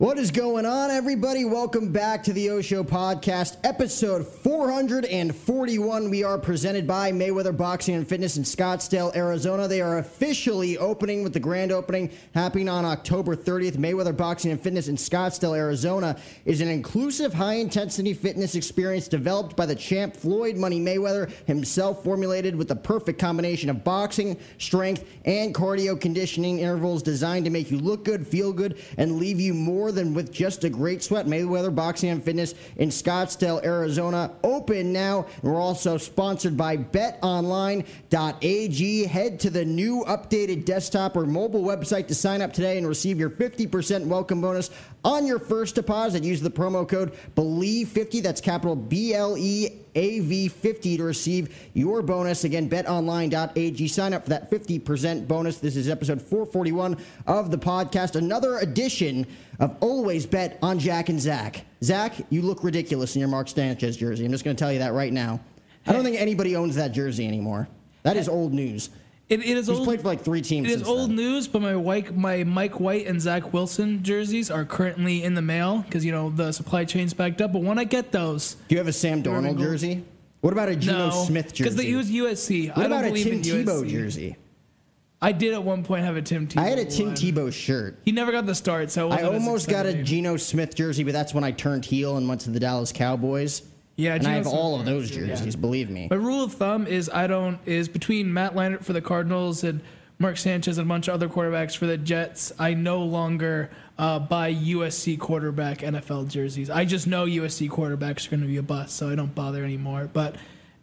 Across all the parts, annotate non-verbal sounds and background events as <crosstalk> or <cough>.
What is going on, everybody? Welcome back to the O Show podcast, episode 441. We are presented by Mayweather Boxing and Fitness in Scottsdale, Arizona. They are officially opening with the grand opening happening on October 30th. Mayweather Boxing and Fitness in Scottsdale, Arizona is an inclusive, high intensity fitness experience developed by the champ Floyd Money Mayweather himself, formulated with the perfect combination of boxing, strength, and cardio conditioning intervals designed to make you look good, feel good, and leave you more than with just a great sweat. Mayweather Boxing and Fitness in Scottsdale, Arizona, open now. We're also sponsored by betonline.ag. Head to the new updated desktop or mobile website to sign up today and receive your 50% welcome bonus on your first deposit. Use the promo code BELIEVE50, that's capital B L E AV50 to receive your bonus. Again, betonline.ag. Sign up for that 50% bonus. This is episode 441 of the podcast. Another edition of Always Bet on Jack and Zach. Zach, you look ridiculous in your Mark Sanchez jersey. I'm just going to tell you that right now. I don't think anybody owns that jersey anymore. That is old news. It, it is He's old, played for like three teams. It is old then. news, but my Mike, my Mike White and Zach Wilson jerseys are currently in the mail because you know the supply chain's backed up. But when I get those, Do you have a Sam Darnold jersey? What about a Geno no, Smith jersey? because they he was USC. what I about a Tim Tebow USC. jersey? I did at one point have a Tim Tebow. I had a Tim one. Tebow shirt. He never got the start, so I almost got a. Geno Smith jersey, but that's when I turned heel and went to the Dallas Cowboys. Yeah, and I have all of those jersey, yeah. jerseys. Believe me. My rule of thumb is I don't is between Matt Leinart for the Cardinals and Mark Sanchez and a bunch of other quarterbacks for the Jets. I no longer uh, buy USC quarterback NFL jerseys. I just know USC quarterbacks are going to be a bust, so I don't bother anymore. But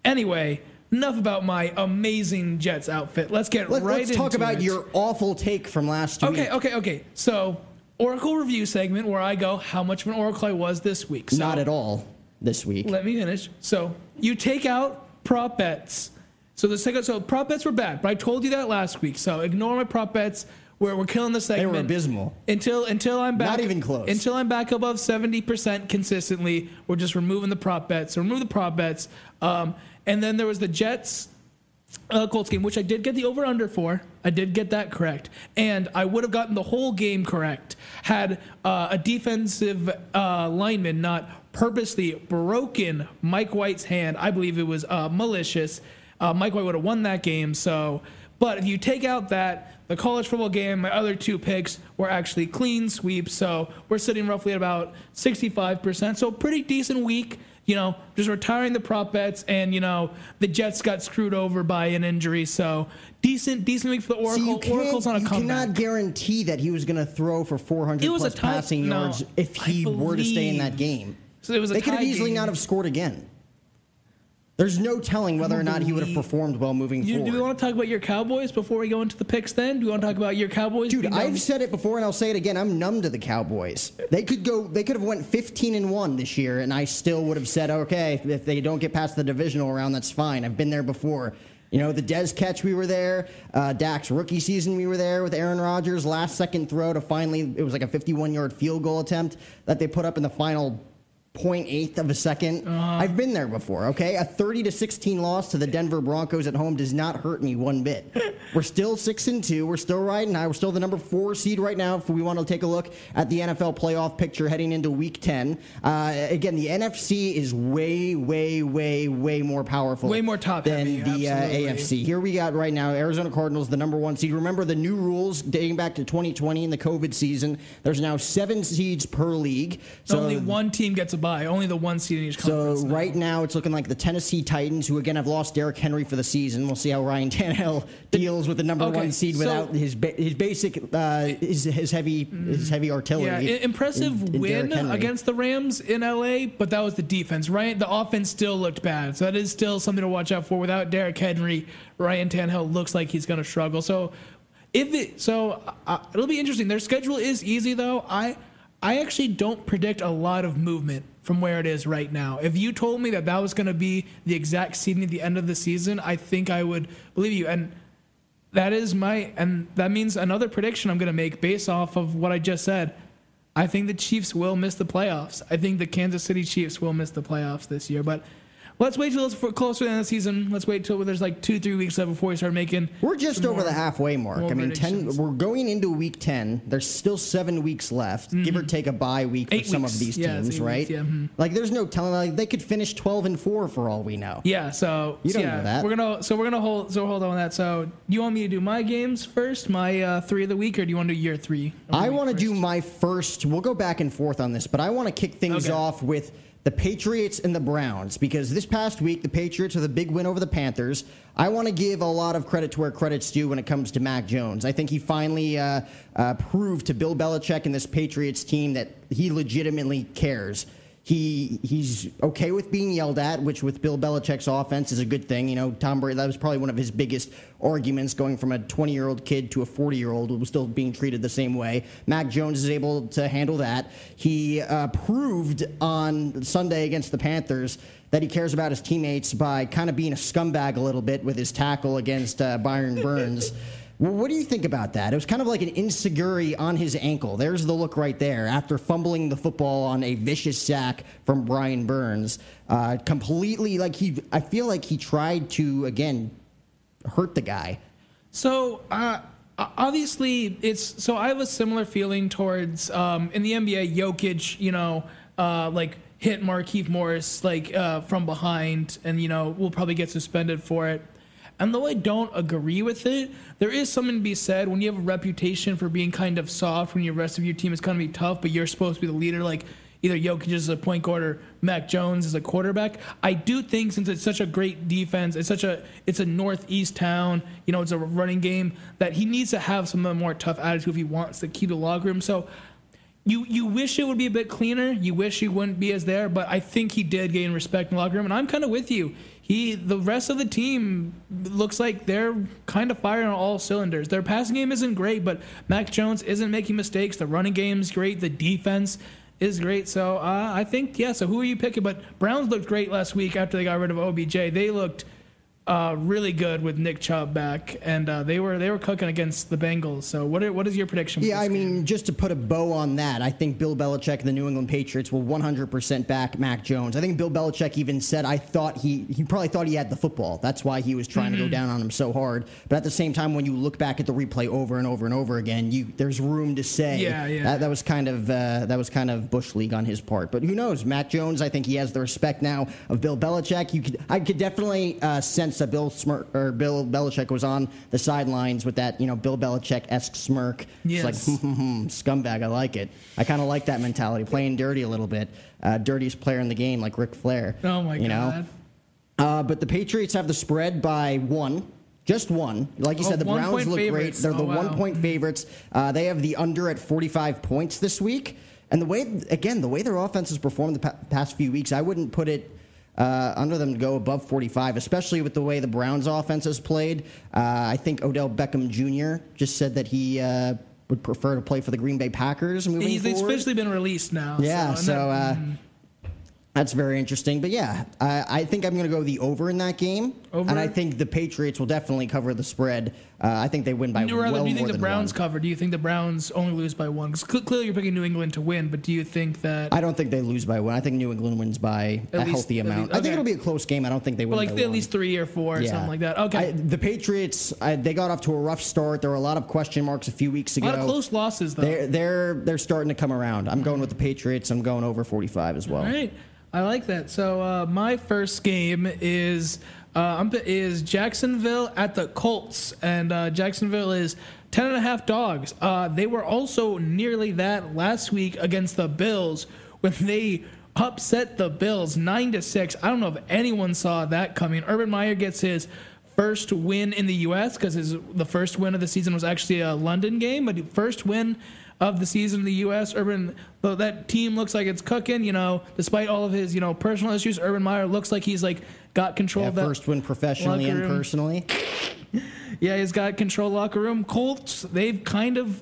anyway, enough about my amazing Jets outfit. Let's get Let, right us talk about it. your awful take from last week. Okay, okay, okay. So Oracle review segment where I go how much of an Oracle I was this week. So Not at all this week. let me finish. So you take out prop bets. So the second, so prop bets were bad, but I told you that last week. So ignore my prop bets. Where we're killing the segment. They were abysmal. Until until I'm back. Not even close. Until I'm back above seventy percent consistently. We're just removing the prop bets. So remove the prop bets. Um, and then there was the Jets. Uh, Colts game, which I did get the over under for. I did get that correct. And I would have gotten the whole game correct had uh, a defensive uh, lineman not purposely broken Mike White's hand. I believe it was uh, malicious. Uh, Mike White would have won that game. So, but if you take out that, the college football game, my other two picks were actually clean sweeps. So we're sitting roughly at about 65%. So pretty decent week you know, just retiring the prop bets, and you know, the Jets got screwed over by an injury. So decent, decent week for the you Oracle. can't- Oracle's on a you comeback. cannot guarantee that he was going to throw for 400 It was plus passing no, yards if he were to stay in that game. So it was a they could have easily game. not have scored again. There's no telling whether or not he would have performed well moving You, forward. do we want to talk about your Cowboys before we go into the picks? Then do you want to talk about your Cowboys? Dude, I've said it before and I'll say it again. I'm numb to the Cowboys. They could go. They could have went 15 and one this year, and I still would have said, okay, if they don't get past the divisional round, that's fine. I've been there before. You know, the Dez catch, we were there. Uh, Dak's rookie season, we were there with Aaron Rodgers. Last second throw to finally, it was like a 51 yard field goal attempt that they put up in the final 0.8 of a 2nd Uh-huh. I've been there before, okay? A 30 to 16 loss to the Denver Broncos at home does not hurt me one bit. <laughs> We're still 6 and 2. We're still riding high. We're still the number 4 seed right now if we want to take a look at the NFL playoff picture heading into week 10. Uh, again, the NFC is way way way way more powerful Way more top than heavy, the uh. AFC. Here we got right now Arizona Cardinals the number 1 seed. Remember the new rules dating back to 2020 in the COVID season. There's now 7 seeds per league. So only one team gets a Only the one seed in each so conference. now. right now it's looking like the Tennessee Titans, who again have lost Derrick Henry for the season. We'll see how Ryan Tannehill deals with the number Okay, one seed so- without his ba- his basic uh, his, his heavy his heavy artillery. Yeah, impressive in- in win against the Rams in LA, but that was the defense, right? The offense still looked bad, so that is still something to watch out for. Without Derrick Henry, Ryan Tannehill looks like he's going to struggle. So if it, so uh, it'll be interesting. Their schedule is easy though. I I actually don't predict a lot of movement from where it is right now. If you told me that that was going to be the exact seeding at the end of the season, I think I would believe you. And that is my and that means another prediction I'm going to make based off of what I just said. I think the Chiefs will miss the playoffs. I think the Kansas City Chiefs will miss the playoffs this year, but Let's wait till it's closer to the end of the season. Let's wait till there's like two, three weeks left before we start making. We're just over the halfway mark. I mean, ten. We're going into week ten. There's still seven weeks left, give or take a bye week for Mm-hmm. Eight some weeks. of these teams, eight right? weeks, yeah, mhm. Like, there's no telling. Like, they could finish twelve and four for all we know. Yeah, so You don't yeah, know that. We're gonna so we're gonna hold so hold on that. So you want me to do my games first, my uh, three of the week, or do you want to do your three? I want to do my first. We'll go back and forth on this, but I want to kick things Okay. off with the Patriots and the Browns because this past week the Patriots with a big win over the Panthers. I want to give a lot of credit to where credit's due when it comes to Mac Jones. I think he finally uh, uh, proved to Bill Belichick and this Patriots team that he legitimately cares. He he's okay with being yelled at, which with Bill Belichick's offense is a good thing. You know, Tom Brady that was probably one of his biggest arguments, going from a 20 year old kid to a 40 year old was still being treated the same way. Mac Jones is able to handle that. He uh, proved on Sunday against the Panthers that he cares about his teammates by kind of being a scumbag a little bit with his tackle against uh, Brian Burns. <laughs> Well, What do you think about that? It was kind of like an insecurity on his ankle. There's the look right there. After fumbling the football on a vicious sack from Brian Burns, uh, completely like he. I feel like he tried to again hurt the guy. So, uh, obviously, it's so I have a similar feeling towards um, in the NBA. Jokic, you know, uh, like hit Markieff Morris like uh, from behind, and you know we'll probably get suspended for it. And though I don't agree with it, there is something to be said when you have a reputation for being kind of soft when your rest of your team is kind of be tough, but you're supposed to be the leader, like either Jokic is a point guard or Mac Jones is a quarterback. I do think since it's such a great defense, it's such a it's a northeast town, you know, it's a running game that he needs to have some more tough attitude if he wants to keep the locker room. So you you wish it would be a bit cleaner. You wish he wouldn't be as there, but I think he did gain respect in the locker room, and I'm kind of with you. He the rest of the team looks like they're kind of firing on all cylinders. Their passing game isn't great, but Mac Jones isn't making mistakes. The running game's great. The defense is great. So uh, I think yeah. So who are you picking? But Browns looked great last week after they got rid of OBJ. They looked uh, really good with Nick Chubb back, and uh, they were they were cooking against the Bengals. So what are, what is your prediction? for Yeah, I game? mean, just to put a bow on that, I think Bill Belichick and the New England Patriots will 100% back Mac Jones. I think Bill Belichick even said, I thought he, he probably thought he had the football. That's why he was trying Mm-hmm. to go down on him so hard. But at the same time, when you look back at the replay over and over and over again, you there's room to say Yeah, yeah. That, that was kind of uh, that was kind of bush league on his part. But who knows? Mac Jones, I think he has the respect now of Bill Belichick. You could I could definitely uh, sense that Bill Smirk or Bill Belichick was on the sidelines with that you know Bill Belichick esque smirk. It's like Yes. <laughs> hmm, scumbag. I like it. I kind of like that mentality, playing dirty a little bit. Uh, dirtiest player in the game, like Ric Flair. oh my you god. Know? Uh, but the Patriots have the spread by one. Just one. Like you Oh, said, the Browns look favorites. great. They're Oh, the wow. one point favorites. Uh, they have the under at 45 points this week. And the way, again, the way their offense has performed the pa- past few weeks, I wouldn't put it uh, under them to go above 45, especially with the way the Browns offense has played. Uh, I think Odell Beckham Jr. just said that he uh, would prefer to play for the Green Bay Packers moving He's, he's forward. officially been released now. Yeah, and so that- uh, that's very interesting. But yeah, I, I think I'm going to go the over in that game, Over? and I think the Patriots will definitely cover the spread. Uh, I think they win by rather, well do you think the Browns one. cover? Do you think the Browns only lose by one? Because clearly you're picking New England to win, but do you think that I don't think they lose by one. I think New England wins by At a least- healthy amount. least- I think it'll be a close game. I don't think they win well, like by at one. least three or four or Yeah. something like that? Okay, I, the Patriots, I, they got off to a rough start. There were a lot of question marks a few weeks ago. a lot of close losses though. They're they're they're starting to come around. I'm going with the Patriots. I'm going over 45 as well. All right, I like that. So uh, my first game is uh, is Jacksonville at the Colts, and uh, Jacksonville is ten and a half dogs. Uh, they were also nearly that last week against the Bills when they upset the Bills nine to six. I don't know if anyone saw that coming. Urban Meyer gets his first win in the U.S. because his the first win of the season was actually a London game, but first win of the season in the U.S. Urban, though that team looks like it's cooking. You know, despite all of his you know personal issues, Urban Meyer looks like he's like got control Yeah, of that. first win professionally and personally. <laughs> Yeah, he's got control locker room. Colts, they've kind of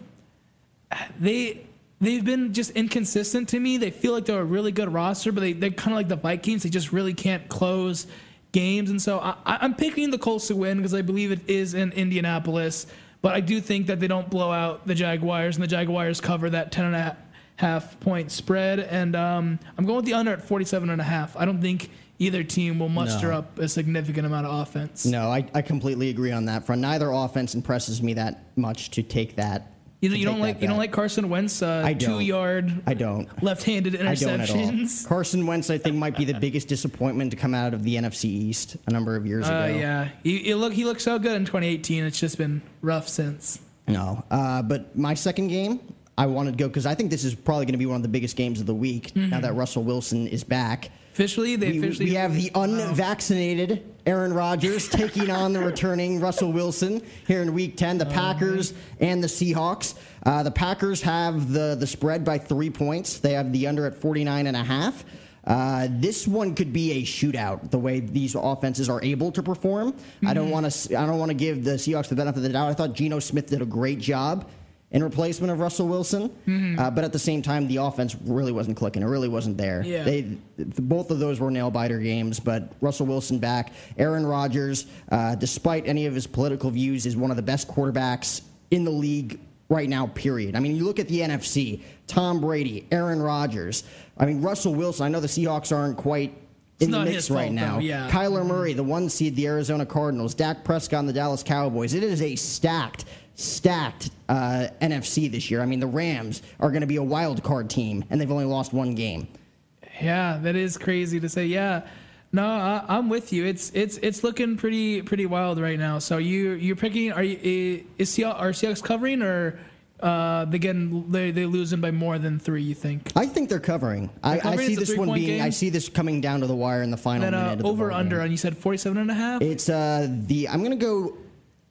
they they've been just inconsistent to me. They feel like they're a really good roster, but they they're kind of like the Vikings. They just really can't close games, and so I, I'm picking the Colts to win because I believe it is in Indianapolis. But I do think that they don't blow out the Jaguars, and the Jaguars cover that ten and a half, half point spread, and um, I'm going with the under at 47 and a half. I don't think either team will muster No. up a significant amount of offense. No, I, I completely agree on that front. Neither offense impresses me that much to take that. You, to you don't like you don't like Carson Wentz uh, I two yard I don't. left-handed I don't at all. interceptions. <laughs> Carson Wentz, I think, might be the biggest disappointment to come out of the NFC East a number of years Uh, ago. yeah, he, he look he looked so good in 2018. It's just been rough since. No. Uh, but my second game, I wanted to go because I think this is probably going to be one of the biggest games of the week now that Russell Wilson is back. Officially, they We, officially we have the unvaccinated Aaron Rodgers <laughs> taking on the returning Russell Wilson here in Week 10. The Packers and the Seahawks. Uh, the Packers have the, the spread by three points. They have the under at 49 and a half. Uh, this one could be a shootout. The way these offenses are able to perform, I don't want to. I don't want to give the Seahawks the benefit of the doubt. I thought Geno Smith did a great job in replacement of Russell Wilson, uh, but at the same time, the offense really wasn't clicking. It really wasn't there. Yeah. They both of those were nail biter games, but Russell Wilson back. Aaron Rodgers, uh, despite any of his political views, is one of the best quarterbacks in the league right now, period. I mean, you look at the NFC Tom Brady, Aaron Rodgers. I mean, Russell Wilson, I know the Seahawks aren't quite. In the not mix right fault, now. though, yeah. Kyler Murray, the one seed, the Arizona Cardinals, Dak Prescott, and the Dallas Cowboys. It is a stacked, stacked uh, NFC this year. I mean, the Rams are going to be a wild card team, and they've only lost one game. Yeah, that is crazy to say. Yeah, no, I, I'm with you. It's it's it's looking pretty pretty wild right now. So you you're picking. Are you is Seahawks, are Seahawks covering or uh, they getting they they losing by more than three? You think? I think they're covering. I, covering? I see this one being. game? I see this coming down to the wire in the final And minute uh, of the over ball under, game. and you said 47 and a half. It's uh the. I'm going to go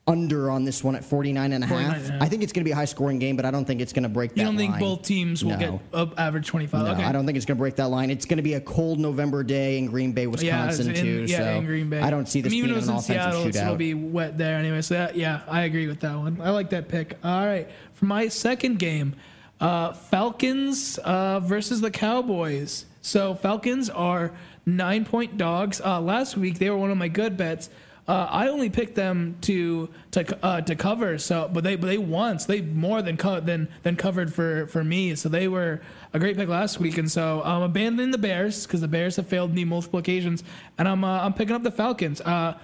under on this one at 49 and a half. and a half. I think it's going to be a high scoring game, but I don't think it's going to break that you don't think line. both teams will No. get up average 25? No, okay. I don't think it's going to break that line. It's going to be a cold November day in Green Bay, Yeah, Wisconsin, in, too. yeah, so in Green Bay. I don't see this I mean, being an offensive Seattle, shootout. it'll be wet there anyway. So that, yeah, I agree with that one. I like that pick. All right, for my second game, uh, Falcons uh, versus the Cowboys. So Falcons are nine point dogs. Uh, last week they were one of my good bets. Uh, I only picked them to to uh, to cover. So, but they but they. So they more than co- than than covered for for me. So they were a great pick last week. And so I'm abandoning the Bears because the Bears have failed me multiple occasions, and I'm uh, I'm picking up the Falcons. Uh,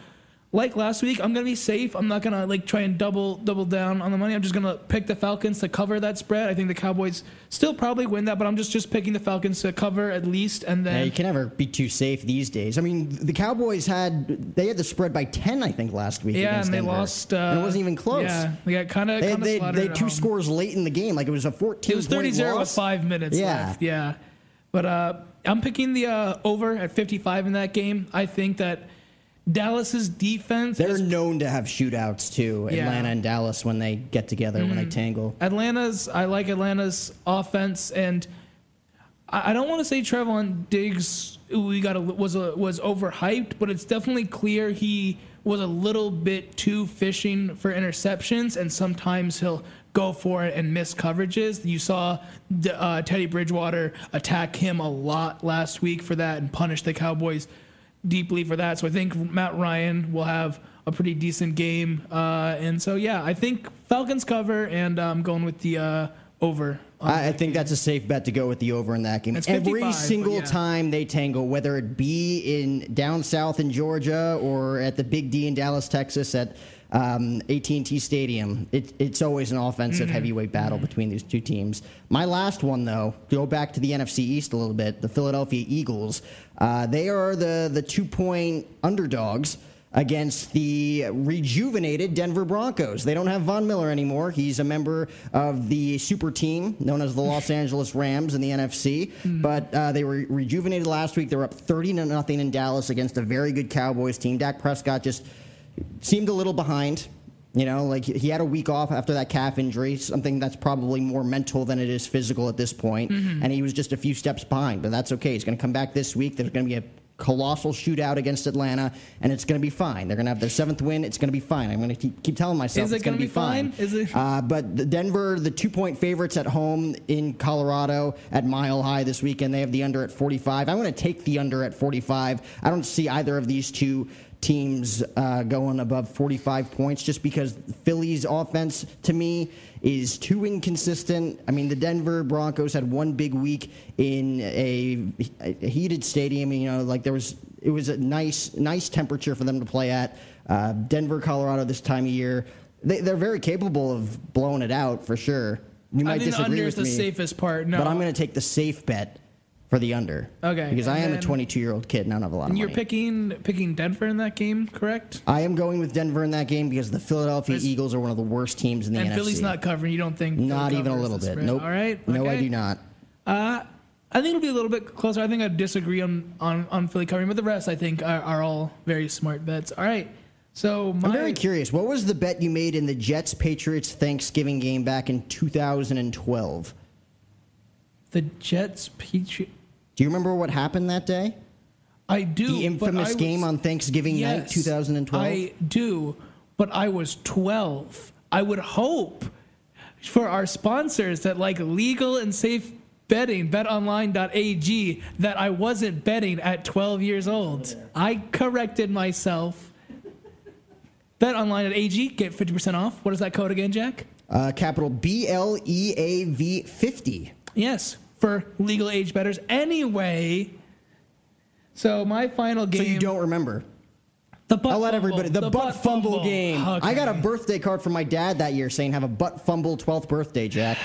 like last week, I'm gonna be safe. I'm not gonna like try and double double down on the money. I'm just gonna pick the Falcons to cover that spread. I think the Cowboys still probably win that, but I'm just just picking the Falcons to cover at least, and Yeah, then you can never be too safe these days. I mean, the Cowboys had they had the spread by ten, I think, last week. yeah, against and they Denver. lost. Uh, and it wasn't even close. Yeah, they got kind of They, kind had- of they, they had two scores late in the game. Like it was a fourteen. It was 30-0 with five minutes Yeah. left. Yeah. But uh, I'm picking the uh, over at 55 in that game. I think that Dallas's defense. They're is known to have shootouts too. Yeah. Mm-hmm. Atlanta and Dallas when they get together when they tangle. Atlanta's. I like Atlanta's offense, and I, I don't want to say Trevon Diggs we got a, was a, was overhyped, but it's definitely clear he was a little bit too fishing for interceptions, and sometimes he'll go for it and miss coverages. You saw the, uh, Teddy Bridgewater attack him a lot last week for that and punish the Cowboys deeply for that. So I think Matt Ryan will have a pretty decent game. Uh, and so, yeah, I think Falcons cover, and I'm going with the uh, over. I, I think game. that's a safe bet to go with the over in that game. It's Every 55, single yeah. time they tangle, whether it be in down south in Georgia or at the Big D in Dallas, Texas, at um, AT&T Stadium, it, it's always an offensive Mm-hmm. heavyweight battle between these two teams. My last one, though, go back to the NFC East a little bit. The Philadelphia Eagles, uh, they are the the two point underdogs against the rejuvenated Denver Broncos. They don't have Von Miller anymore. He's a member of the super team known as the Los <laughs> Angeles Rams in the NFC. But uh, they were rejuvenated last week. They were up 30 to nothing in Dallas against a very good Cowboys team. Dak Prescott just seemed a little behind. You know, like he had a week off after that calf injury, something that's probably more mental than it is physical at this point. And he was just a few steps behind, but that's okay. He's going to come back this week. There's going to be a colossal shootout against Atlanta, and it's going to be fine. They're going to have their seventh win. It's going to be fine. I'm going to keep, keep telling myself Is it it's going to be be fine? fine. Is it- Uh, but the Denver, the two point favorites at home in Colorado at Mile High this weekend, they have the under at 45. I'm going to take the under at 45. I don't see either of these two teams uh, going above 45 points just because Philly's offense, to me, is too inconsistent. I mean, the Denver Broncos had one big week in a, a heated stadium. You know, like there was, it was a nice, nice temperature for them to play at. Uh, Denver, Colorado, this time of year, they, they're very capable of blowing it out for sure. You I might think the disagree under with the me, safest part. No, but I'm going to take the safe bet for the under. Okay, Because I am a 22 year old kid and I don't have a lot of And you're money. picking picking Denver in that game, correct? I am going with Denver in that game because the Philadelphia There's- Eagles are one of the worst teams in the NFL. And NFC. Philly's not covering. You don't think? Philly Not even a covers little the bit. spread. Nope. All right. No, I okay. do not. Uh, I think it'll be a little bit closer. I think I disagree on, on, on Philly covering, but the rest I think are, are all very smart bets. All right. So my I'm very curious. What was the bet you made in the Jets Patriots Thanksgiving game back in 2012? the Jets Patriot. Do you remember what happened that day? I do. The infamous game on Thanksgiving night 2012? I do, but I was 12. I would hope for our sponsors that like legal and safe betting, betonline.ag, that I wasn't betting at 12 years old. I corrected myself. BetOnline.ag, get 50% off. What is that code again, Jack? Uh, capital B L E A V 50. Yes, for legal age betters. Anyway, so my final game. So you don't remember? The butt I'll let fumble. everybody. The, butt, fumble, game. Okay. I got a birthday card from my dad that year saying have a butt fumble 12th birthday, Jack.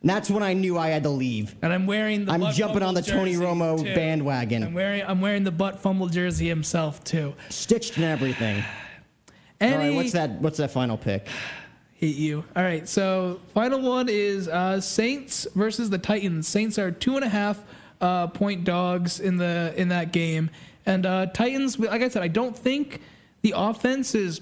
And that's when I knew I had to leave. And I'm wearing the. I'm butt jumping on the Tony Romo too. bandwagon. I'm wearing. I'm wearing the butt fumble jersey himself too. Stitched and everything. Any, All right, what's that? What's that final pick? Hate you. All right, so final one is uh, Saints versus the Titans. Saints are two and a half uh, point dogs in the in that game, and uh, Titans. Like I said, I don't think the offense is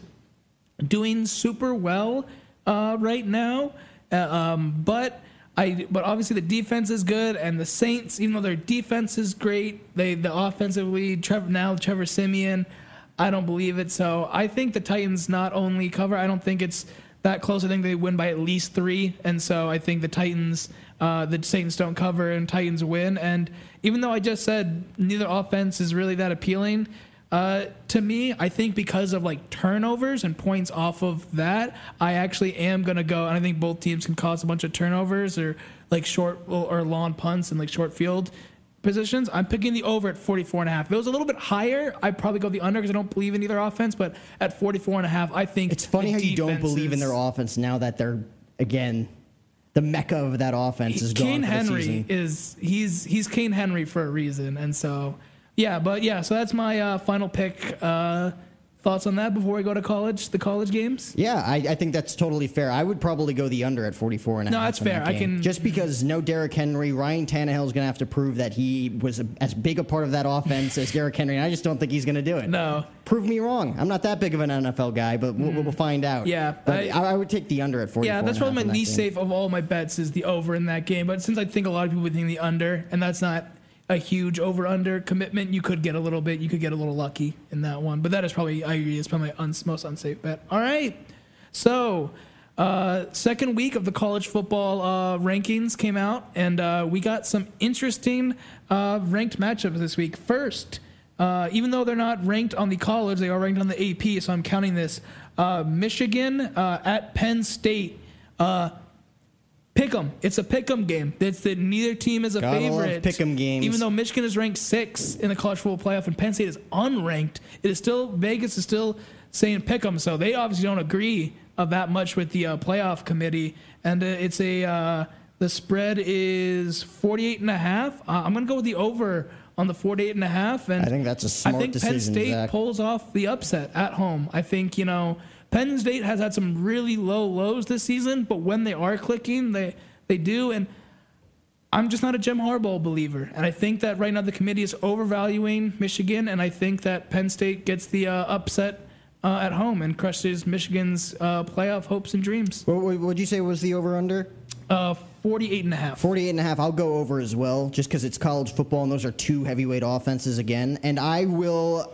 doing super well uh, right now, uh, um, but. I, but obviously the defense is good, and the Saints, even though their defense is great, they the offensively Trevor now Trevor Siemian, I don't believe it. So I think the Titans not only cover, I don't think it's that close. I think they win by at least three, and so I think the Titans, uh, the Saints don't cover, and Titans win. And even though I just said neither offense is really that appealing, uh, to me, I think because of like turnovers and points off of that, I actually am gonna go, and I think both teams can cause a bunch of turnovers or like short or long punts and like short field positions. I'm picking the over at 44 and a half. If it was a little bit higher, I'd probably go the under because I don't believe in either offense. But at 44 and a half, I think It's funny how you don't believe in their offense now that they're again the mecca of that offense is gone Kane for Henry is he's he's Kane Henry for a reason, and so yeah, but yeah, so that's my uh, final pick. Uh, thoughts on that before we go to college, the college games? Yeah, I, I think that's totally fair. I would probably go the under at 44 and a No, half that's in that fair. I can- Just because no Derrick Henry, Ryan Tannehill is going to have to prove that he was a, as big a part of that offense as Derrick Henry, and I just don't think he's going to do it. No. Prove me wrong. I'm not that big of an NFL guy, but we'll, mm. we'll find out. Yeah, But I- I, would take the under at 44 Yeah, that's and a half probably my that least game. safe of all my bets is the over in that game. But since I think a lot of people would think the under, and that's not a huge over under commitment, you could get a little bit, you could get a little lucky in that one. But that is probably I agree is probably my uns- most unsafe bet. All right, so. Uh, second week of the college football uh, rankings came out, and uh, we got some interesting uh, ranked matchups this week. First, uh, even though they're not ranked on the college, they are ranked on the AP, so I'm counting this. Uh, Michigan at Penn State. Uh, Pick'em. It's a pick'em game. It's that neither team is a Gotta love favorite. pick'em games. Even though Michigan is ranked six in the college football playoff and Penn State is unranked, it is still Vegas is still saying pick'em. So they obviously don't agree of that much with the uh, playoff committee. And uh, it's a uh, the spread is 48 and a half. Uh, I'm gonna go with the over on the 48 and a half. And I think that's a smart I think Penn State Zach. pulls off the upset at home. I think, you know, Penn State has had some really low lows this season, but when they are clicking, they they do and I'm just not a Jim Harbaugh believer, and I think that right now the committee is overvaluing Michigan, and I think that Penn State gets the uh, upset uh, at home and crushes Michigan's uh, playoff hopes and dreams. What would you say was the over under? Uh, 48 and a half. 48 and a half. I'll go over as well, just because it's college football and those are two heavyweight offenses again. And I will,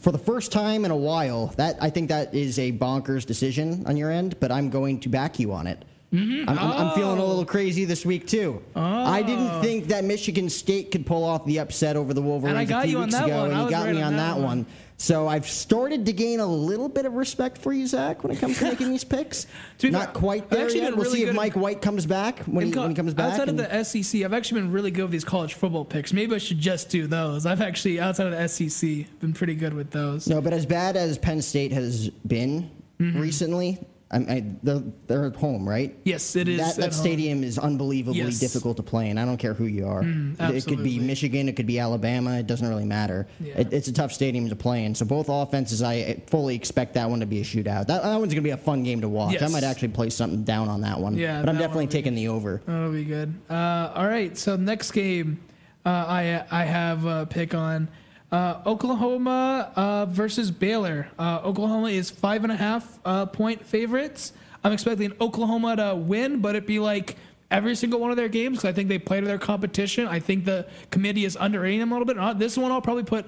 for the first time in a while, that I think that is a bonkers decision on your end, but I'm going to back you on it. Mm-hmm. I'm, I'm, I'm feeling a little oh. crazy this week too. I oh. didn't think that Michigan State could pull off the upset over the Wolverines And I got a few you on weeks that ago, one. and you got me on on that that one. one. So I've started to gain a little bit of respect for you, Zach, when it comes to making these picks. <laughs> Not quite there actually yet. been We'll really see if Mike White comes back when, he, co- when he comes back. outside of the SEC, I've actually been really good with these college football picks. Maybe I should just do those. I've actually outside of the SEC been pretty good with those. no, but as bad as Penn State has been Mm-hmm. recently, I, I, they're, they're at home, right? Yes, it is That, at that stadium is unbelievably Yes. Mm, difficult to play in. I don't care who you are. it could be. Michigan, it could be Alabama. It doesn't really matter. Yeah. It, it's a tough stadium to play in. So both offenses, I fully expect that one to be a shootout. That, that one's going to be a fun game to watch. I Yes. might actually play something down on that one. Yeah, but I'm that definitely one will be taking the over. That'll be good. Uh, all right, so next game uh, I I have a pick on uh, Oklahoma uh, versus Baylor. Uh, Oklahoma is five and a half uh, point favorites. I'm expecting Oklahoma to win, but it'd be like every single one of their games because I think they play to their competition. I think the committee is underrating them a little bit. Uh, this one I'll probably put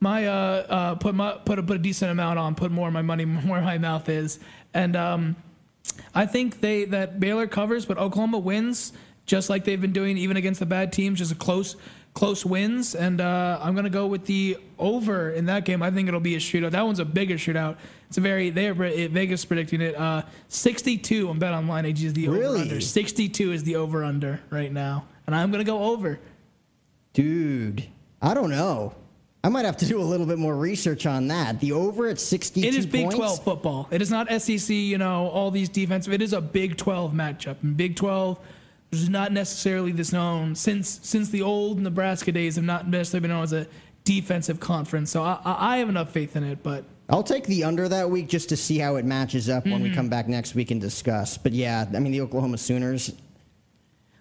my uh, put my put a, put a decent amount on, put more of my money <laughs> where my mouth is, and um, I think they that Baylor covers, but Oklahoma wins just like they've been doing, even against the bad teams, just a close close wins. And uh, I'm gonna go with the over in that game. I think it'll be a shootout. That one's a bigger shootout. It's a very they're Vegas predicting it. Uh, 62 on Bet Online. AG is the over under. 62 is the over under right now, and I'm gonna go over. Dude, I don't know. I might have to do a little bit more research on that. The over at 62 It is Big points? 12 football. It is not SEC, you know, all these defensive. It is a Big 12 matchup. And Big 12 is not necessarily this known since since the old Nebraska days have not necessarily been known as a defensive conference. So I, I have enough faith in it, but I'll take the under that week just to see how it matches up when Mm-hmm. we come back next week and discuss. But yeah, I mean the Oklahoma Sooners.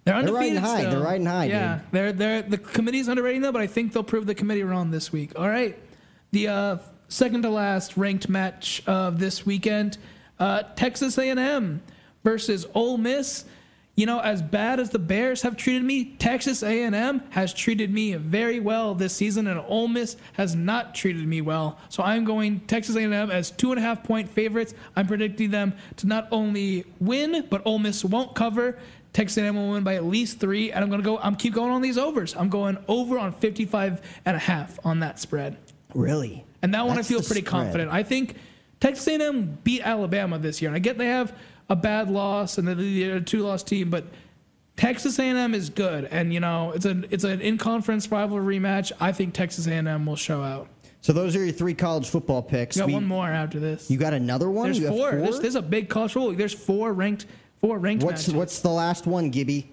they're They're riding high. still. They're riding high, Yeah, dude. they're they're the committee's underrating them, but I think they'll prove the committee wrong this week. All right, the uh, second to last ranked match of this weekend, uh, Texas A&M versus Ole Miss. You know, as bad as the Bears have treated me, Texas A&M has treated me very well this season, and Ole Miss has not treated me well. So I'm going Texas A&M as two and a half point favorites. I'm predicting them to not only win, but Ole Miss won't cover. Texas A&M will win by at least three, and I'm going to go. I'm keep going on these overs. I'm going over on 55 and a half on that spread. Really? And that one I feel pretty spread. confident. I think Texas A&M beat Alabama this year, and I get they have a bad loss and they're a two-loss team, but Texas A&M is good, and you know it's an it's an in-conference rivalry match. I think Texas A&M will show out. So those are your three college football picks. You got We- one more after this. You got another one? there's You four. four? There's, there's a big college football. There's four ranked four ranked what's matches. what's the last one, Gibby?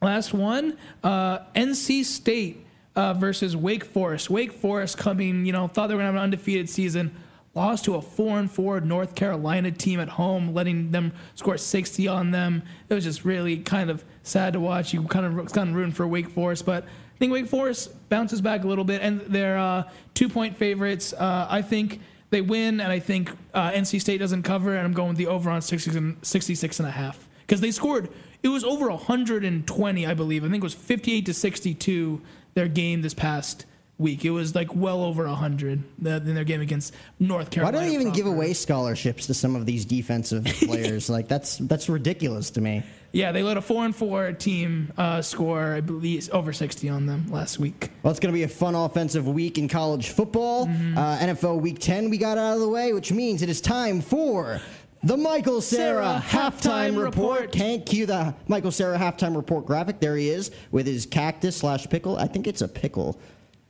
Last one, uh, NC State uh, versus Wake Forest. Wake Forest coming, you know, thought they were going to have an undefeated season, lost to a four and four North Carolina team at home, letting them score 60 on them. It was just really kind of sad to watch. You kind of kind of rooting for Wake Forest, but I think Wake Forest bounces back a little bit, and they're uh, two point favorites. Uh, I think they win, and I think uh, NC State doesn't cover, and I'm going with the over on 66 and, 66 and a half because they scored. It was over 120, I believe. I think it was 58 to 62 their game this past week. It was like well over 100 in their game against North Carolina. Why do they even give away scholarships to some of these defensive <laughs> players? like that's that's ridiculous to me. Yeah, they let a four and four team uh, score, I believe, over 60 on them last week. Well, it's going to be a fun offensive week in college football. Mm-hmm. Uh, NFL Week 10 we got out of the way, which means it is time for the Michael Cera, Cera halftime halftime report. report. Can't cue the Michael Cera halftime report graphic. There he is with his cactus slash pickle. I think it's a pickle.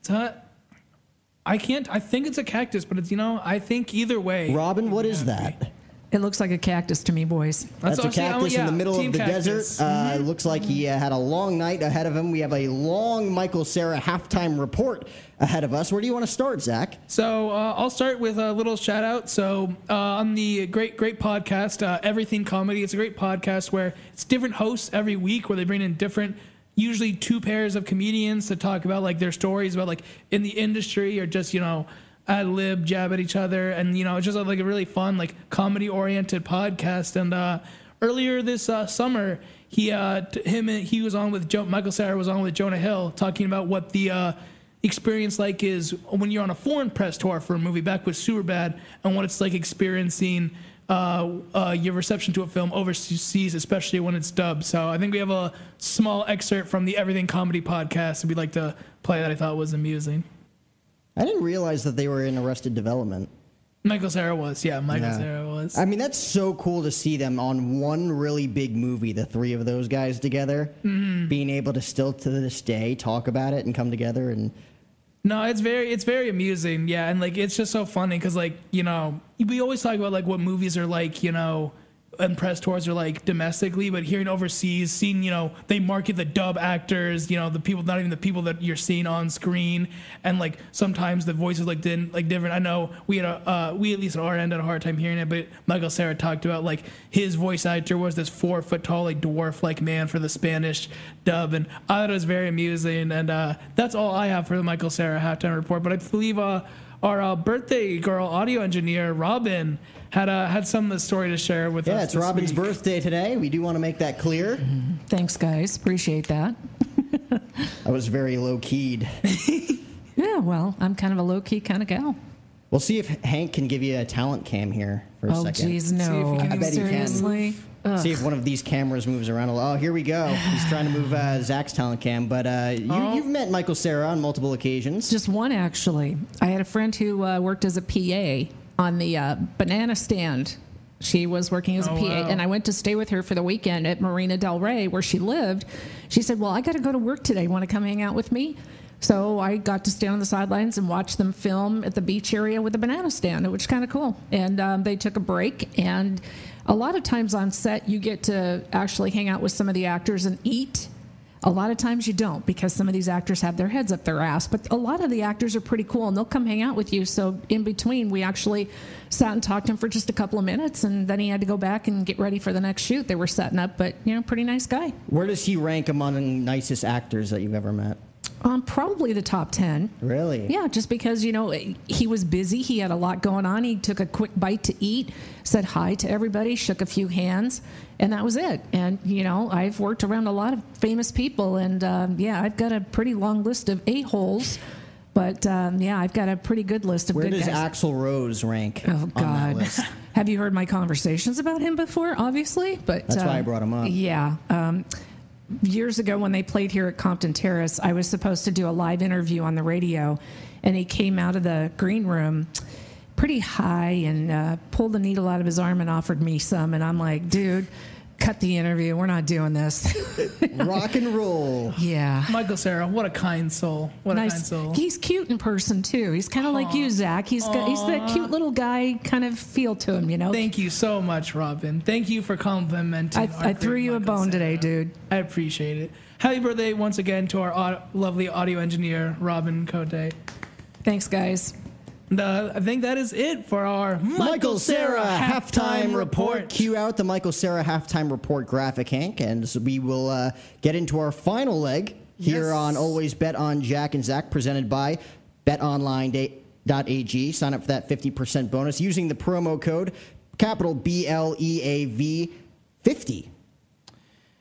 It's a, I can't. I think it's a cactus, but it's you know. I think either way. Robin, what is that? It looks like a cactus to me, boys. That's, a honestly- oh, cactus in the middle of the cactus. desert. Uh, Mm-hmm. it looks like he uh, had a long night ahead of him. We have a long Michael Cera halftime report ahead of us. Where do you want to start, Zach? So uh, I'll start with a little shout out. So uh, on the great, great podcast, uh, Everything Comedy. It's a great podcast where it's different hosts every week, where they bring in different, usually two pairs of comedians to talk about like their stories about like in the industry or just you know ad lib jab at each other, and you know it's just like a really fun like comedy oriented podcast. And uh, earlier this uh, summer, he uh, t- him he was on with Joe, Michael Cera was on with Jonah Hill talking about what the uh, experience like is when you're on a foreign press tour for a movie back with Superbad and what it's like experiencing uh, uh, your reception to a film overseas, especially when it's dubbed. So I think we have a small excerpt from the Everything Comedy podcast that we'd like to play that I thought was amusing. I didn't realize that they were in Arrested Development. Michael Cera was, yeah, Michael Yeah. Cera was. I mean, that's so cool to see them on one really big movie, the three of those guys together, Mm-hmm. being able to still to this day talk about it and come together. And No, it's very it's very amusing, yeah, and like it's just so funny because like you know we always talk about like what movies are like, you know, and press tours are like domestically, but hearing overseas, seeing you know they market the dub actors, you know the people, not even the people that you're seeing on screen, and like sometimes the voices like didn't like different. I know we had a uh, we at least at our end had a hard time hearing it, but Michael Cera talked about like his voice actor was this four foot tall like dwarf like man for the Spanish dub, and I thought it was very amusing, and uh, that's all I have for the Michael Cera halftime report. But I believe uh, our uh, birthday girl audio engineer Robin had uh, had some of the story to share with us. yeah, it's this Robin's week. birthday today. We do want to make that clear. Thanks, guys. Appreciate that. <laughs> I was very low keyed. <laughs> Yeah, well, I'm kind of a low key kind of gal. We'll see if Hank can give you a talent cam here for a Oh, second. geez, See if no. can I bet he can. Ugh. See if one of these cameras moves around a lot. Oh, here we go. He's trying to move uh, Zach's talent cam. But uh, you, Oh. you've met Michael Cera on multiple occasions. Just one, actually. I had a friend who uh, worked as a PA on the uh, banana stand. She was working as a Oh, PA, wow. and I went to stay with her for the weekend at Marina Del Rey, where she lived. She said, Well, I got to go to work today. Want to come hang out with me? So I got to stand on the sidelines and watch them film at the beach area with the banana stand, which is kind of cool. And um, they took a break. And a lot of times on set, you get to actually hang out with some of the actors and eat. A lot of times you don't because some of these actors have their heads up their ass, but a lot of the actors are pretty cool and they'll come hang out with you. So in between, we actually sat and talked to him for just a couple of minutes, and then he had to go back and get ready for the next shoot they were setting up. But you know, pretty nice guy. Where does he rank among nicest actors that you've ever met? Um, probably the top ten. Really? Yeah, just because you know he was busy, he had a lot going on. He took a quick bite to eat, said hi to everybody, shook a few hands, and that was it. And you know, I've worked around a lot of famous people, and um, yeah, I've got a pretty long list of a holes. But um, yeah, I've got a pretty good list of Where good does guys. Axl Rose rank Oh on that God! list? Have you heard my conversations about him before? Obviously, but That's why I um, brought him up. Yeah. Years ago, when they played here at Compton Terrace, I was supposed to do a live interview on the radio, and he came out of the green room pretty high and uh, pulled the needle out of his arm and offered me some, and I'm like, dude. Cut the interview. We're not doing this. <laughs> Rock and roll. yeah. Michael Cera, what a kind soul. What a kind soul. He's cute in person too. He's kind of like you, Zach. He's got, he's that cute little guy kind of feel to him, you know. Thank you so much, Robin. Thank you for complimenting. I, our I threw great you a Michael bone today, dude. I appreciate it. Happy birthday once again to our au- lovely audio engineer, Robin Cote. Thanks, guys. Uh, I think that is it for our Michael Cera halftime report. Cue out the Michael Cera halftime report graphic, Hank, and so we will uh, get into our final leg here Yes. on Always Bet on Jack and Zach, presented by BetOnline.ag. Sign up for that 50% bonus using the promo code capital B L E A V 50.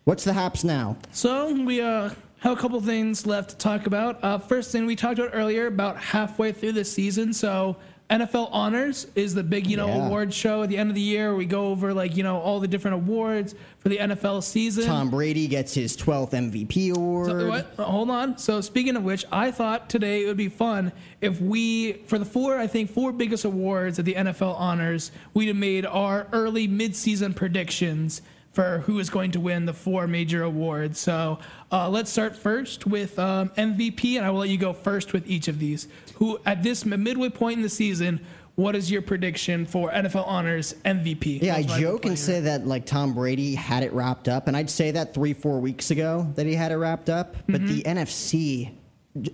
What's the haps now? So we uh, have a couple things left to talk about. Uh, first thing we talked about earlier, about halfway through the season. So NFL Honors is the big, you know, Yeah. award show at the end of the year. We go over like you know all the different awards for the NFL season. Tom Brady gets his 12th MVP award. So, what? Hold on. So speaking of which, I thought today it would be fun if we, for the four, I think four biggest awards at the NFL honors, we'd have made our early mid-season predictions for who is going to win the four major awards. So uh, let's start first with um, MVP, and I will let you go first with each of these. Who at this midway point in the season? What is your prediction for NFL honors MVP? Yeah, I joke and say that like Tom Brady had it wrapped up, and I'd say that three, four weeks ago that he had it wrapped up. But the Mm-hmm. NFC,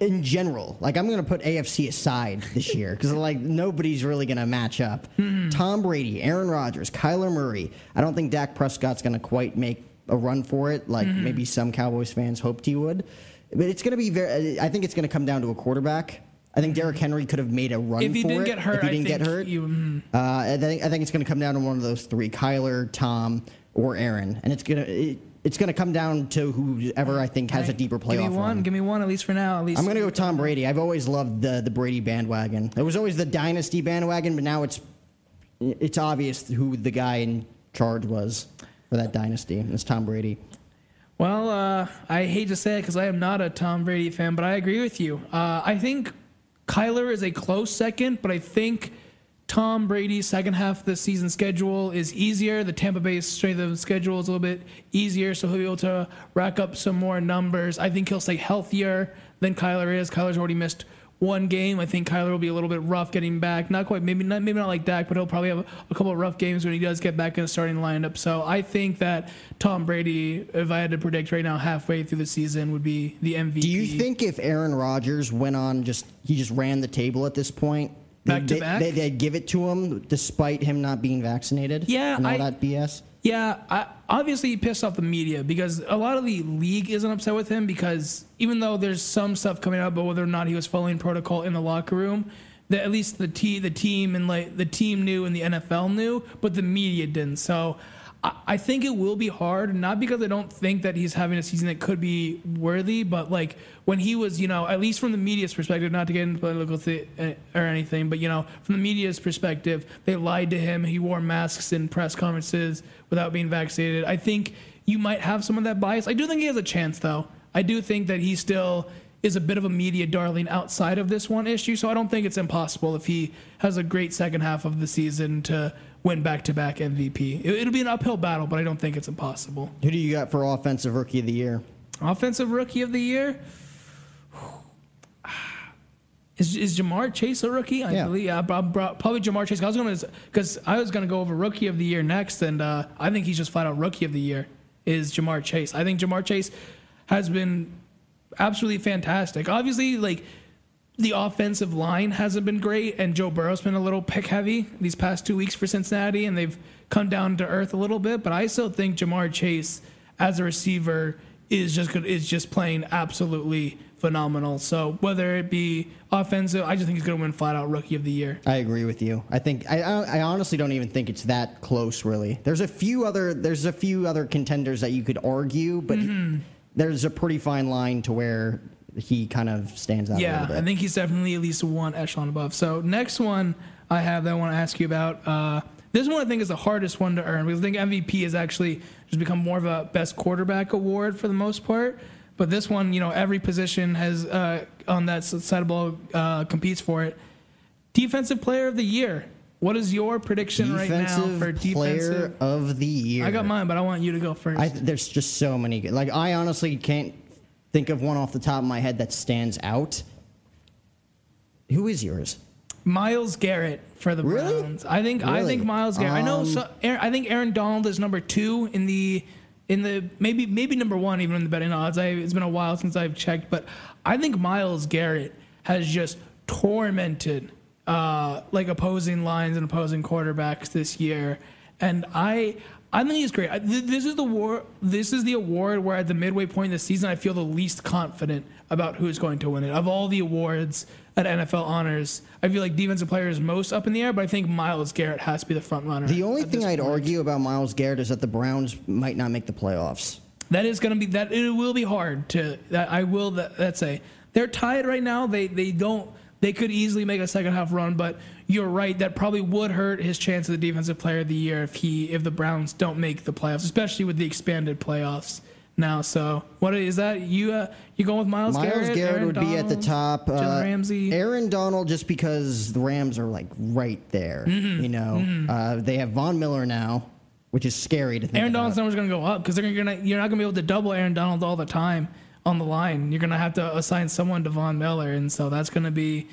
in general, like I'm going to put AFC aside this year because like nobody's really going to match up. Mm-hmm. Tom Brady, Aaron Rodgers, Kyler Murray. I don't think Dak Prescott's going to quite make a run for it, like Mm-hmm. maybe some Cowboys fans hoped he would. But it's going to be very. I think it's going to come down to a quarterback. I think Derrick Henry could have made a run Mm-hmm. If he for didn't it get hurt, if he didn't get hurt. you- mm. Uh, I think I think it's going to come down to one of those three: Kyler, Tom, or Aaron, and it's gonna it, it's gonna come down to whoever I think has a deeper Give me one. run. Give me one at least for now. At least I'm gonna go Tom Brady. I've always loved the the Brady bandwagon. It was always the dynasty bandwagon, but now it's it's obvious who the guy in charge was for that dynasty. It's Tom Brady. Well, uh, I hate to say it because I am not a Tom Brady fan, but I agree with you. Uh, I think Kyler is a close second, but I think Tom Brady's second half of the season schedule is easier. The Tampa Bay strength of schedule is a little bit easier, so he'll be able to rack up some more numbers. I think he'll stay healthier than Kyler is. Kyler's already missed one game. I think Kyler will be a little bit rough getting back. Not quite, maybe not, maybe not like Dak, but he'll probably have a, a couple of rough games when he does get back in the starting lineup. So I think that Tom Brady, if I had to predict right now, halfway through the season, would be the MVP. Do you think if Aaron Rodgers went on just he just ran the table at this point, Back to they, back? They, they'd give it to him despite him not being vaccinated? Yeah, and all I- that BS. Yeah, I, obviously he pissed off the media because a lot of the league isn't upset with him because even though there's some stuff coming out about whether or not he was following protocol in the locker room, that at least the te- the team and like the team knew and the NFL knew, but the media didn't. So I, think it will be hard, not because I don't think that he's having a season that could be worthy, but like when he was, you know, at least from the media's perspective, not to get into political th- uh, or anything, but you know, from the media's perspective, they lied to him. He wore masks in press conferences without being vaccinated. I think you might have some of that bias. I do think he has a chance, though. I do think that he still is a bit of a media darling outside of this one issue, so I don't think it's impossible if he has a great second half of the season to win back-to-back MVP. It, it'll be an uphill battle, but I don't think it's impossible. Who do you got for offensive rookie of the year? Offensive rookie of the year. Is, is Ja'Marr Chase a rookie? I Yeah. believe. Yeah, prob- prob- probably Ja'Marr Chase. I was gonna because I was gonna go over rookie of the year next, and uh, I think he's just flat out rookie of the year. Is Ja'Marr Chase? I think Ja'Marr Chase has been absolutely fantastic. Obviously, like the offensive line hasn't been great, and Joe Burrow's been a little pick heavy these past two weeks for Cincinnati, and they've come down to earth a little bit. But I still think Ja'Marr Chase as a receiver is just good, is just playing absolutely phenomenal. So whether it be offensive, I just think he's going to win flat out rookie of the year. I agree with you. I think I, I honestly don't even think it's that close. Really, there's a few other there's a few other contenders that you could argue, but Mm-hmm. there's a pretty fine line to where he kind of stands out a Yeah. I think he's definitely at least one echelon above. So next one I have that I want to ask you about. Uh, this one I think is the hardest one to earn because I think MVP has actually just become more of a best quarterback award for the most part. But this one, you know, every position has uh, on that side of ball uh, competes for it. Defensive Player of the Year. What is your prediction right now for defensive player of the year. I got mine, but I want you to go first. I, there's just so many. Like I honestly can't think of one off the top of my head that stands out. Who is yours? Myles Garrett for the Really? Browns. I think I think Myles Garrett. I know. Um, So, Aaron, I think Aaron Donald is number two in the in the maybe maybe number one even in the betting odds. I, it's been a while since I've checked, but I think Myles Garrett has just tormented uh, like opposing lines and opposing quarterbacks this year, and I. I think he's great. I- th- This is the war. This is the award where at the midway point in the season, I feel the least confident about who's going to win it. Of all the awards at NFL honors, I feel like defensive player is most up in the air, but I think Myles Garrett has to be the front runner. The only thing I'd point. argue about Myles Garrett is that the Browns might not make the playoffs. that is going to be that it will be hard to that I will that, that say they're tied right now. They they don't they could easily make a second half run, but you're right that probably would hurt his chance of the defensive player of the year if he if the Browns don't make the playoffs, especially with the expanded playoffs now. So what is that? You uh, you going with Myles, Myles Garrett? Garrett, Aaron would be at the Donald, top. Uh, Ramsey. Aaron Donald, just because the Rams are like right there. Mm-hmm. You know, uh, they have Von Miller now, which is scary to think. Aaron about. Donald's numbers going to go up because they're gonna you're not going to be able to double Aaron Donald all the time on the line. You're going to have to assign someone to Von Miller, and so that's going to be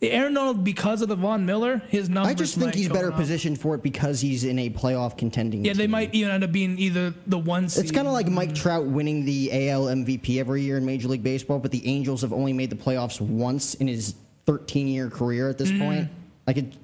the Aaron Donald because of the Von Miller. His numbers. I just think he's better up. positioned for it because he's in a playoff contending. Yeah, they might even end up being either the one. It's kind of like Mike Trout winning the AL MVP every year in Major League Baseball, but the Angels have only made the playoffs once in his 13 year career at this Mm-hmm. point. Like, it,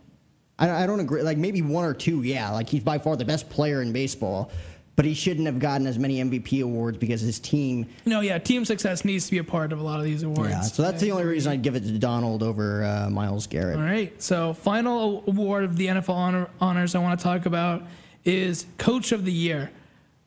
I, I don't agree. Like, maybe one or two, yeah. Like, he's by far the best player in baseball, but he shouldn't have gotten as many MVP awards because his team. no, yeah, team success needs to be a part of a lot of these awards. Yeah, so that's the only reason I'd give it to Donald over uh, Myles Garrett. All right. So, final award of the NFL honor, honors I want to talk about is Coach of the Year.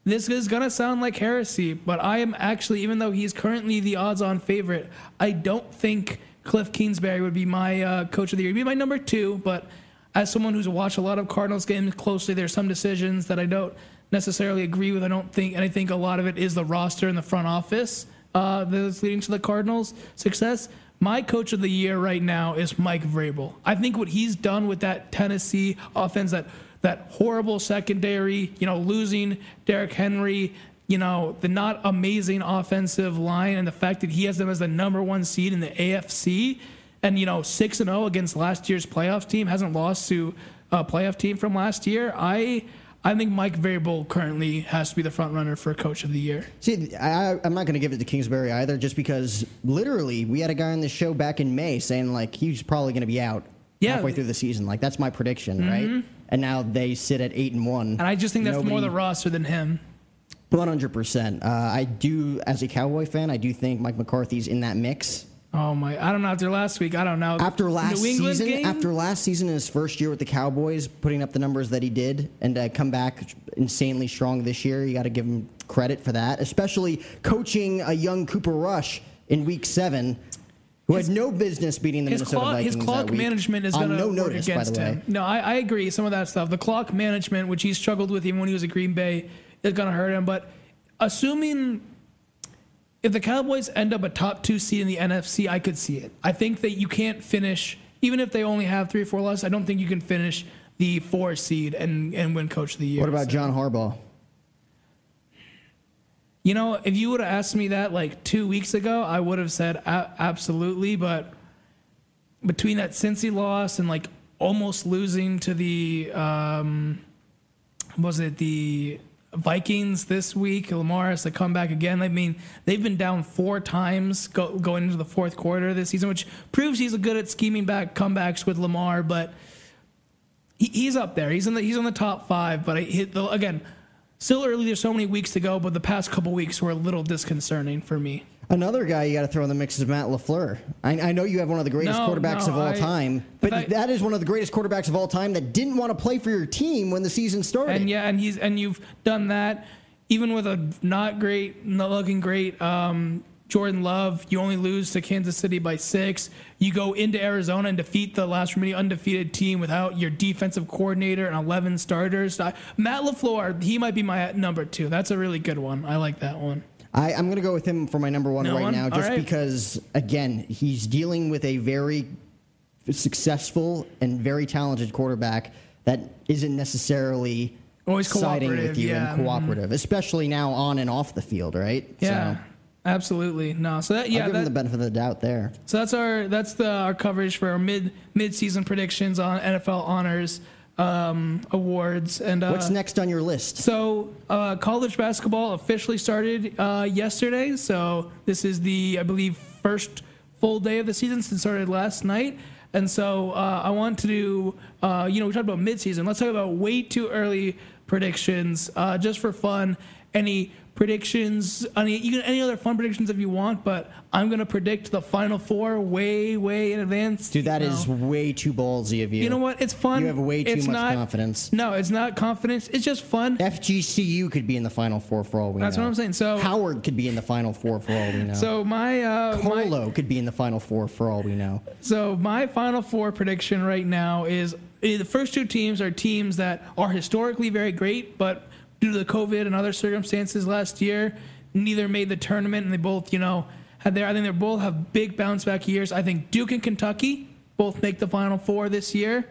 This is going to sound like heresy, but I am actually, even though he's currently the odds on favorite, I don't think Cliff Kingsbury would be my uh, Coach of the Year. He'd be my number two, but as someone who's watched a lot of Cardinals games closely, there's some decisions that I don't necessarily agree with. I don't think, and I think a lot of it is the roster and the front office uh, that's leading to the Cardinals' success. my coach of the year right now is Mike Vrabel. I think what he's done with that Tennessee offense, that that horrible secondary, you know, losing Derrick Henry, you know, the not amazing offensive line, and the fact that he has them as the number one seed in the AFC, and you know, six and zero against last year's playoff team, hasn't lost to a playoff team from last year. I I think Mike Vrabel currently has to be the front runner for coach of the year. See, I, I'm not going to give it to Kingsbury either, just because literally we had a guy on the show back in May saying like he's probably going to be out Yeah. halfway through the season. Like that's my prediction, right? And now they sit at eight and one. And I just think that's more the roster than him. One hundred percent. Uh, I do, as a Cowboy fan, I do think Mike McCarthy's in that mix. Oh my! I don't know. After last week, I don't know. After last New England season, game? after last season, in his first year with the Cowboys, putting up the numbers that he did, and uh, come back insanely strong this year, you got to give him credit for that. Especially coaching a young Cooper Rush in Week Seven, who had no business beating the his Minnesota clock, Vikings his clock management is going to no work notice, by against the way. him. No, I, I agree. Some of that stuff, the clock management, which he struggled with even when he was at Green Bay, is going to hurt him. But assuming if the Cowboys end up a top two seed in the NFC, I could see it. I think that you can't finish, even if they only have three or four losses. I don't think you can finish the four seed and and win Coach of the Year. What about So- John Harbaugh? You know, if you would have asked me that like two weeks ago, I would have said a- absolutely. But between that Cincy loss and like almost losing to the, um, was it the Vikings this week? Lamar has to come back again. I mean, they've been down four times go, going into the fourth quarter this season, which proves he's good at scheming back comebacks with Lamar. But he, he's up there. He's in the he's on the top five. But the, again, still early. There's so many weeks to go. But the past couple weeks were a little disconcerting for me. Another guy you got to throw in the mix is Matt LaFleur. I, I know you have one of the greatest No, quarterbacks no, of all I- time, but fact- that is one of the greatest quarterbacks of all time that didn't want to play for your team when the season started. And yeah, and he's and you've done that even with a not great, not looking great. Um, Jordan Love, you only lose to Kansas City by six. You go into Arizona and defeat the last remaining undefeated team without your defensive coordinator and 11 starters. Matt LaFleur, he might be my number two. That's a really good one. I like that one. I, I'm going to go with him for my number one No right one? now, just right. because, again, he's dealing with a very successful and very talented quarterback that isn't necessarily Always siding with you yeah, and mhm. cooperative, especially now on and off the field, right? Yeah. So Absolutely. No. So that I'll yeah, give him that, the benefit of the doubt there. So that's our that's the our coverage for our mid mid season predictions on NFL honors um, awards and uh, What's next on your list? So uh, college basketball officially started uh, yesterday. So this is the I believe first full day of the season since it started last night. And so uh, I want to do uh, you know we talked about midseason. Let's talk about way too early predictions uh, just for fun. Any predictions? Any you can any other fun predictions if you want, but I'm gonna predict the final four way way in advance. Dude, that you is way too ballsy of you. You know what? It's fun. You have way too It's much not- confidence. No, it's not confidence. It's just fun. FGCU could be in the Final Four for all we That's know. That's what I'm saying. So- Howard could be in the Final Four for all we know. So my uh, my, Colo could be in the Final Four for all we know. so my final four prediction right now is eh, the first two teams are teams that are historically very great, but due to the COVID and other circumstances last year, neither made the tournament, and they both you know had their. I think they both have big bounce back years. I think Duke and Kentucky both make the final four this year.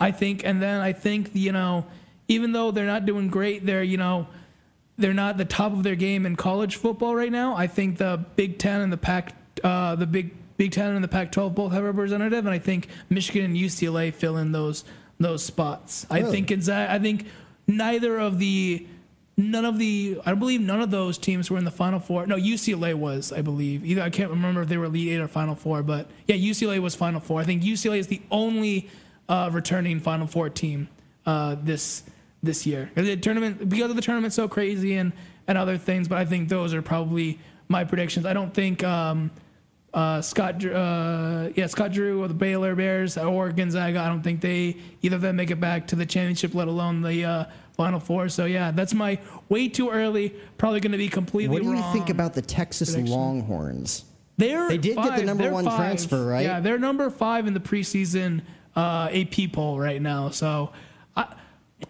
I think, and then I think you know, even though they're not doing great, they're you know they're not the top of their game in college football right now. I think the Big Ten and the Pac, uh, the Big Big Ten and the Pac-12 both have a representative, and I think Michigan and UCLA fill in those those spots. I think. I think neither of the none of the I believe none of those teams were in the Final Four. No, UCLA was, I believe. Either I can't remember if they were Elite Eight or Final Four, but yeah, UCLA was Final Four. I think UCLA is the only uh, returning Final Four team uh, this this year. The tournament because of the tournament so crazy and and other things, but I think those are probably my predictions. I don't think um, uh, Scott uh, yeah Scott Drew or the Baylor Bears or Gonzaga. I don't think they either of them make it back to the championship, let alone the uh, Final Four. So yeah, that's my way too early. Probably going to be completely What do you think about the Texas prediction. Longhorns? They're They did get the number They're one five. transfer, right? Yeah, they're number five in the preseason uh, AP poll right now. So I,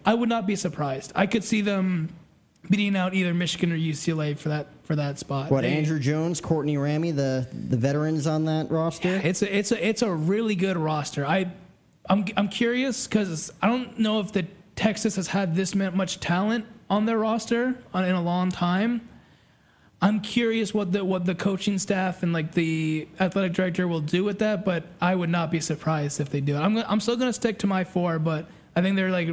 I would not be surprised. I could see them beating out either Michigan or UCLA for that for that spot. What They- Andrew Jones, Courtney Ramey, the the veterans on that roster? It's a it's a it's a really good roster. I I'm I'm curious because I don't know if the Texas has had this much talent on their roster on, in a long time. I'm curious what the what the coaching staff and like the athletic director will do with that, but I would not be surprised if they do. it. I'm I'm still gonna stick to my four, but I think they're like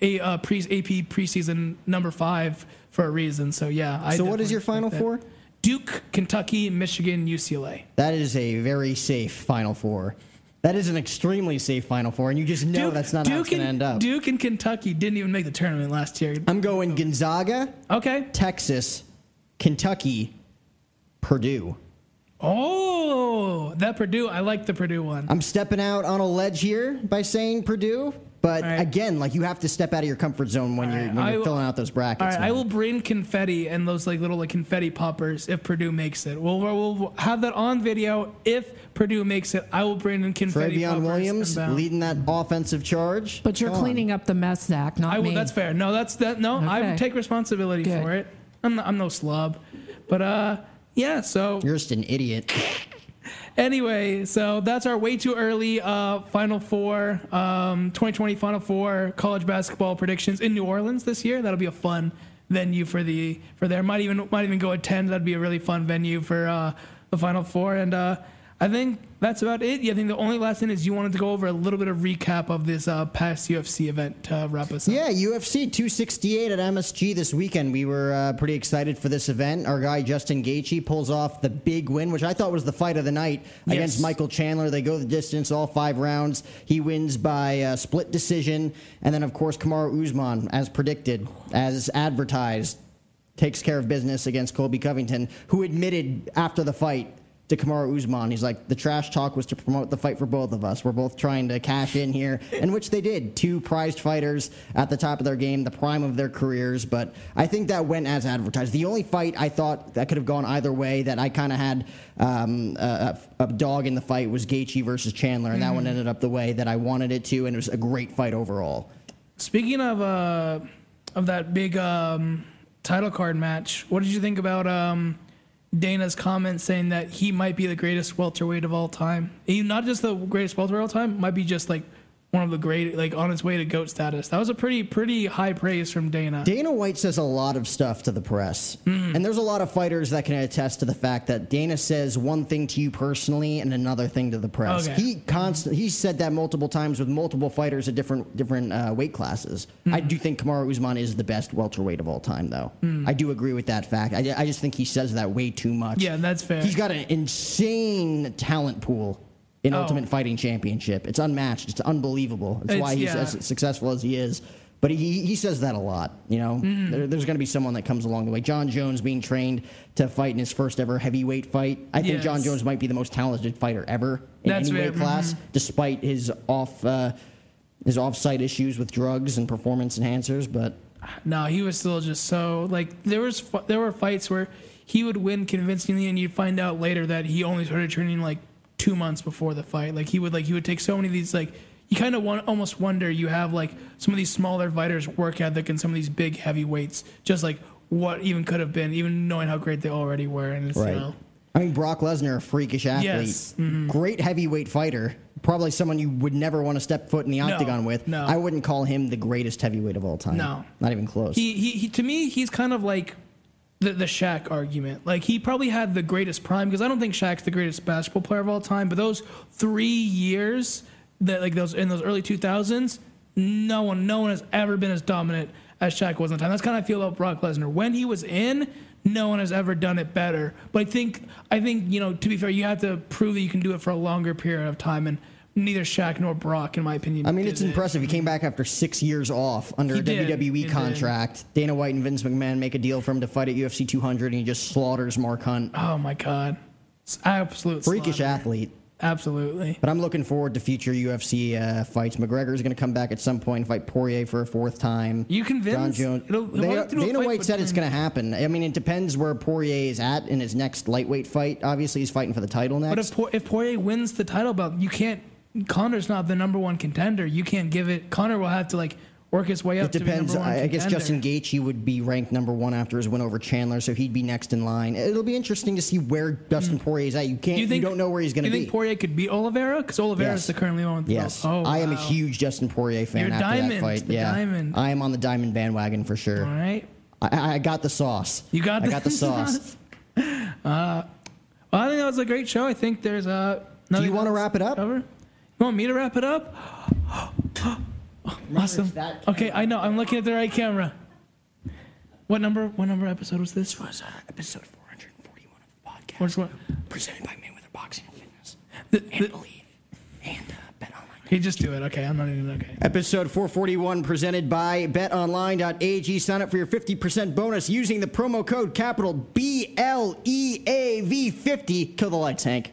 a uh, pre AP preseason number five for a reason. So yeah. I So what is your final four? Duke, Kentucky, Michigan, UCLA. That is a very safe Final Four. That is an extremely safe Final Four, and you just know that's not how it's going to end up. Duke and Kentucky didn't even make the tournament last year. I'm going Gonzaga, Okay. Texas, Kentucky, Purdue. Oh, that Purdue. I like the Purdue one. I'm stepping out on a ledge here by saying Purdue, but All right. again, like you have to step out of your comfort zone when you're, when you're will- filling out those brackets. All right, I will bring confetti and those like little like confetti poppers if Purdue makes it. We'll, we'll have that on video. If Purdue makes it, I will bring in confetti Trevion poppers. Williams leading that offensive charge. But you're Come on. cleaning up the mess, Zach, not I will. me. That's fair. No, that's that. No, I Okay. would take responsibility Good. for it. I'm not, I'm no slob, but uh, yeah. So You're just an idiot. <laughs> Anyway, so that's our way too early uh, Final Four, um, 2020 Final Four college basketball predictions in New Orleans this year. That'll be a fun venue for the for there. Might even might even go attend. That'd be a really fun venue for uh, the Final Four. And uh, I think that's about it. Yeah, I think the only last thing is you wanted to go over a little bit of recap of this uh, past UFC event to wrap us up. Yeah, UFC 268 at MSG this weekend. We were uh, pretty excited for this event. Our guy Justin Gaethje pulls off the big win, which I thought was the fight of the night against Michael Chandler. They go the distance, all five rounds. He wins by uh, split decision, and then of course Kamaru Usman, as predicted, as advertised, takes care of business against Colby Covington, who admitted after the fight to Kamaru Usman. He's like, the trash talk was to promote the fight for both of us. We're both trying to cash in here, and which they did. Two prized fighters at the top of their game, the prime of their careers. But I think that went as advertised. The only fight I thought that could have gone either way that I kind of had um, a, a dog in the fight was Gaethje versus Chandler, and that one ended up the way that I wanted it to, and it was a great fight overall. Speaking of uh, of that big um, title card match, what did you think about um, Dana's comment saying that he might be the greatest welterweight of all time? He not just the greatest welterweight of all time, might be just like one of the great, like on his way to goat status. That was a pretty pretty high praise from Dana. Dana White says a lot of stuff to the press. Mm. And there's a lot of fighters that can attest to the fact that Dana says one thing to you personally and another thing to the press. Okay. He constant he said that multiple times with multiple fighters at different different uh, weight classes. Mm. I do think Kamaru Usman is the best welterweight of all time though. Mm. I do agree with that fact. I, I just think he says that way too much. Yeah, that's fair. He's got an insane talent pool in Oh. Ultimate Fighting Championship. It's unmatched. It's unbelievable. It's, It's- why he's yeah. as successful as he is. But he, he says that a lot. You know, Mm-hmm. there, there's going to be someone that comes along the way. Jon Jones being trained to fight in his first ever heavyweight fight. I think Jon Jones might be the most talented fighter ever in That's any weight class, despite his off uh, his off-site issues with drugs and performance enhancers. But No, he was still just so like there was there were fights where he would win convincingly, and you'd find out later that he only started training like two months before the fight. Like he would like he would take so many of these like you kind of want almost wonder you have like some of these smaller fighters work ethic and some of these big heavyweights just like what even could have been, even knowing how great they already were. And it's, you know, I mean, Brock Lesnar, a freakish athlete, Yes. Mm-hmm. great heavyweight fighter, probably someone you would never want to step foot in the octagon with. no. I wouldn't call him the greatest heavyweight of all time. No. not even close. he, he, he to me he's kind of like the the Shaq argument. Like he probably had the greatest prime because I don't think Shaq's the greatest basketball player of all time, but those 3 years that like those in those early 2000s, no one no one has ever been as dominant as Shaq was in time. That's kind of I feel about Brock Lesnar. When he was in, no one has ever done it better. But I think I think, you know, to be fair, you have to prove that you can do it for a longer period of time and neither Shaq nor Brock in my opinion. I mean, it's it. impressive. He came back after six years off under He a did. WWE He did. contract. Dana White and Vince McMahon make a deal for him to fight at UFC 200, and he just slaughters Mark Hunt. Oh my god. It's absolute Freakish slaughter. athlete. Absolutely. But I'm looking forward to future UFC uh, fights. McGregor is going to come back at some point and fight Poirier for a fourth time. You convinced? Jon Jones. It'll- he'll They- have to do Dana White said it's going to happen. I mean, it depends where Poirier is at in his next lightweight fight. Obviously, he's fighting for the title next. But if Po- if Poirier wins the title belt, you can't. Conor's not the number one contender. You can't give it. Connor will have to like work his way up. It depends. To be number one I, I guess. Justin Gaethje would be ranked number one after his win over Chandler, so he'd be next in line. It'll be interesting to see where Dustin Poirier is at. You can't. You, Hmm. you think don't know where he's going to be. You think Poirier could beat Oliveira? Because Oliveira Yes. is the currently one. with the Yes. Oh, I am a huge Justin Poirier fan You're after diamond, that fight. the yeah, diamond. I am on the diamond bandwagon for sure. All right. I, I got the sauce. You got I the got the <laughs> sauce. Well, I think that was a great show. I think there's a. Do you want to wrap it up? Cover? You want me to wrap it up? awesome. Okay, I know. I'm looking at the right camera. What number? What number episode was this? was uh, episode 441 of the podcast, What's what? presented by Mayweather Boxing and Fitness, The, and the, Believe, and uh, BetOnline. okay, just do it. Okay, I'm not even okay. Episode 441 presented by betonline.ag. Sign up for your 50% bonus using the promo code capital BLEAV50. Kill the lights, Hank.